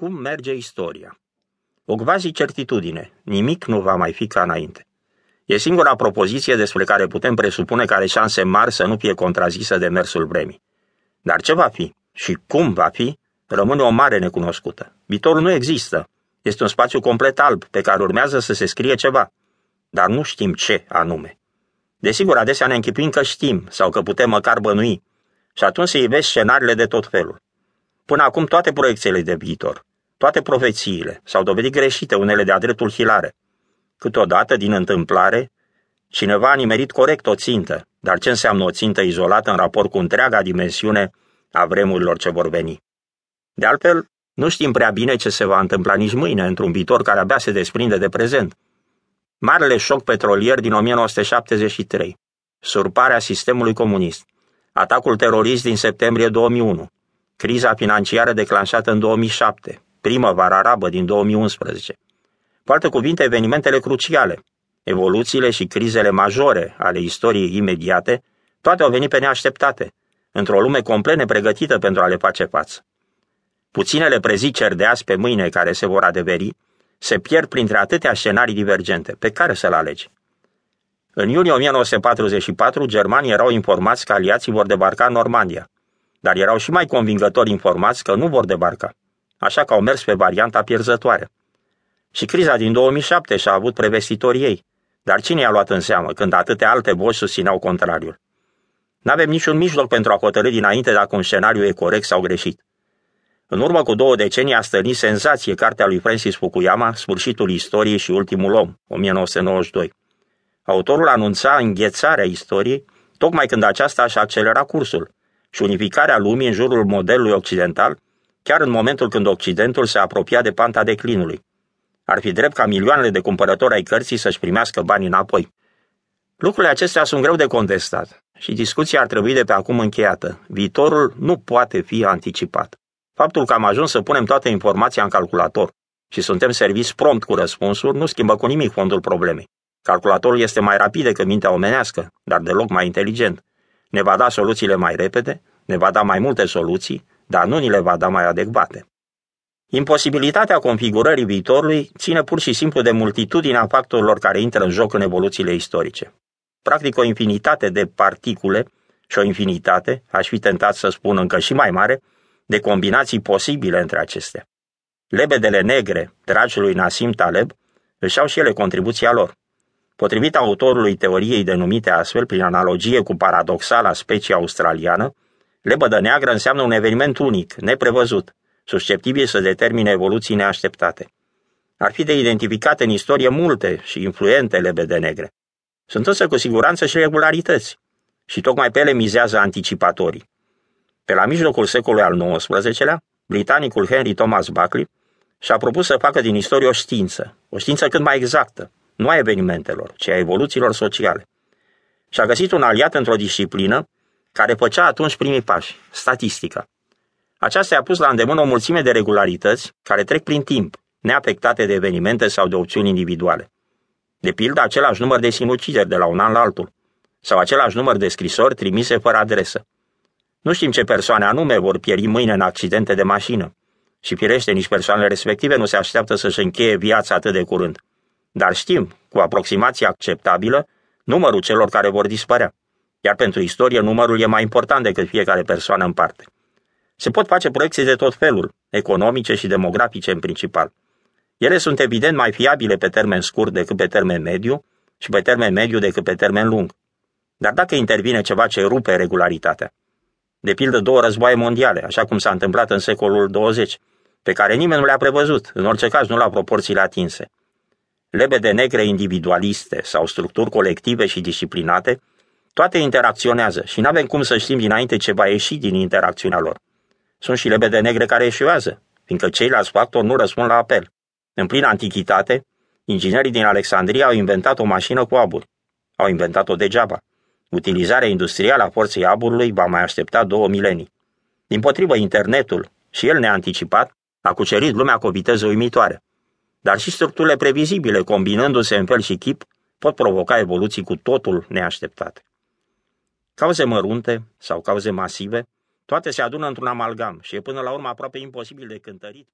Cum merge istoria? O quasi certitudine, nimic nu va mai fi ca înainte. E singura propoziție despre care putem presupune că are șanse mari să nu fie contrazisă de mersul vremii. Dar ce va fi și cum va fi, rămâne o mare necunoscută. Viitorul nu există. Este un spațiu complet alb pe care urmează să se scrie ceva. Dar nu știm ce anume. Desigur, adesea ne închipuim că știm sau că putem măcar bănui. Și atunci se ivesc scenariile de tot felul. Până acum toate proiecțiile de viitor, toate profețiile s-au dovedit greșite, unele de-a dreptul hilare. Câteodată, din întâmplare, cineva a nimerit corect o țintă, dar ce înseamnă o țintă izolată în raport cu întreaga dimensiune a vremurilor ce vor veni? De altfel, nu știm prea bine ce se va întâmpla nici mâine, într-un viitor care abia se desprinde de prezent. Marele șoc petrolier din 1973, surparea sistemului comunist, atacul terorist din septembrie 2001, criza financiară declanșată în 2007, primăvara arabă din 2011. Cu alte cuvinte, evenimentele cruciale, evoluțiile și crizele majore ale istoriei imediate, toate au venit pe neașteptate, într-o lume complet nepregătită pentru a le face față. Puținele preziceri de azi pe mâine care se vor adeveri se pierd printre atâtea scenarii divergente. Pe care să-l alegi? În iunie 1944, germanii erau informați că aliații vor debarca în Normandia, dar erau și mai convingători informați că nu vor debarca, așa că au mers pe varianta pierzătoare. Și criza din 2007 și-a avut prevestitorii ei, dar cine i-a luat în seamă când atâtea alte voci susțineau contrariul? N-avem niciun mijloc pentru a hotărâi dinainte dacă un scenariu e corect sau greșit. În urmă cu două decenii a stănit senzație cartea lui Francis Fukuyama, Sfârșitul istoriei și ultimul om, 1992. Autorul anunța înghețarea istoriei, tocmai când aceasta și accelera cursul și unificarea lumii în jurul modelului occidental, chiar în momentul când Occidentul se apropia de panta declinului. Ar fi drept ca milioanele de cumpărători ai cărții să-și primească banii înapoi. Lucrurile acestea sunt greu de contestat și discuția ar trebui de pe acum încheiată. Viitorul nu poate fi anticipat. Faptul că am ajuns să punem toată informația în calculator și suntem serviți prompt cu răspunsuri nu schimbă cu nimic fondul problemei. Calculatorul este mai rapid decât mintea omenească, dar deloc mai inteligent. Ne va da soluțiile mai repede, ne va da mai multe soluții, dar nu ni le va da mai adecvate. Imposibilitatea configurării viitorului ține pur și simplu de multitudinea factorilor care intră în joc în evoluțiile istorice. Practic o infinitate de particule și o infinitate, aș fi tentat să spun încă și mai mare, de combinații posibile între acestea. Lebedele negre, dragii lui Nassim Taleb, își au și ele contribuția lor. Potrivit autorului teoriei denumite astfel, prin analogie cu paradoxala specie australiană, lebădă neagră înseamnă un eveniment unic, neprevăzut, susceptibil să determine evoluții neașteptate. Ar fi de identificate în istorie multe și influente lebede negre. Sunt însă cu siguranță și regularități, și tocmai pe ele mizează anticipatorii. Pe la mijlocul secolului al XIX-lea, britanicul Henry Thomas Buckley și-a propus să facă din istorie o știință, o știință cât mai exactă, nu a evenimentelor, ci a evoluțiilor sociale. Și a găsit un aliat într-o disciplină care făcea atunci primii pași, statistica. Aceasta i-a pus la îndemână o mulțime de regularități care trec prin timp, neafectate de evenimente sau de opțiuni individuale. De pildă, același număr de sinucideri de la un an la altul, sau același număr de scrisori trimise fără adresă. Nu știm ce persoane anume vor pieri mâine în accidente de mașină. Și firește, nici persoanele respective nu se așteaptă să-și încheie viața atât de curând. Dar știm, cu aproximație acceptabilă, numărul celor care vor dispărea. Iar pentru istorie, numărul e mai important decât fiecare persoană în parte. Se pot face proiecții de tot felul, economice și demografice în principal. Ele sunt evident mai fiabile pe termen scurt decât pe termen mediu și pe termen mediu decât pe termen lung. Dar dacă intervine ceva ce rupe regularitatea, de pildă două războaie mondiale, așa cum s-a întâmplat în secolul 20, pe care nimeni nu le-a prevăzut, în orice caz nu la proporțiile atinse. Lebede negre individualiste sau structuri colective și disciplinate, toate interacționează și nu avem cum să știm dinainte ce va ieși din interacțiunea lor. Sunt și lebede negre care eșuează, fiindcă ceilalți factori nu răspund la apel. În plină antichitate, inginerii din Alexandria au inventat o mașină cu aburi. Au inventat-o degeaba. Utilizarea industrială a forței aburului va mai aștepta două milenii. Din potrivă, internetul, și el neanticipat, a cucerit lumea cu o viteză uimitoare. Dar și structurile previzibile, combinându-se în fel și chip, pot provoca evoluții cu totul neașteptate. Cauze mărunte sau cauze masive, toate se adună într-un amalgam și e până la urmă aproape imposibil de cântărit.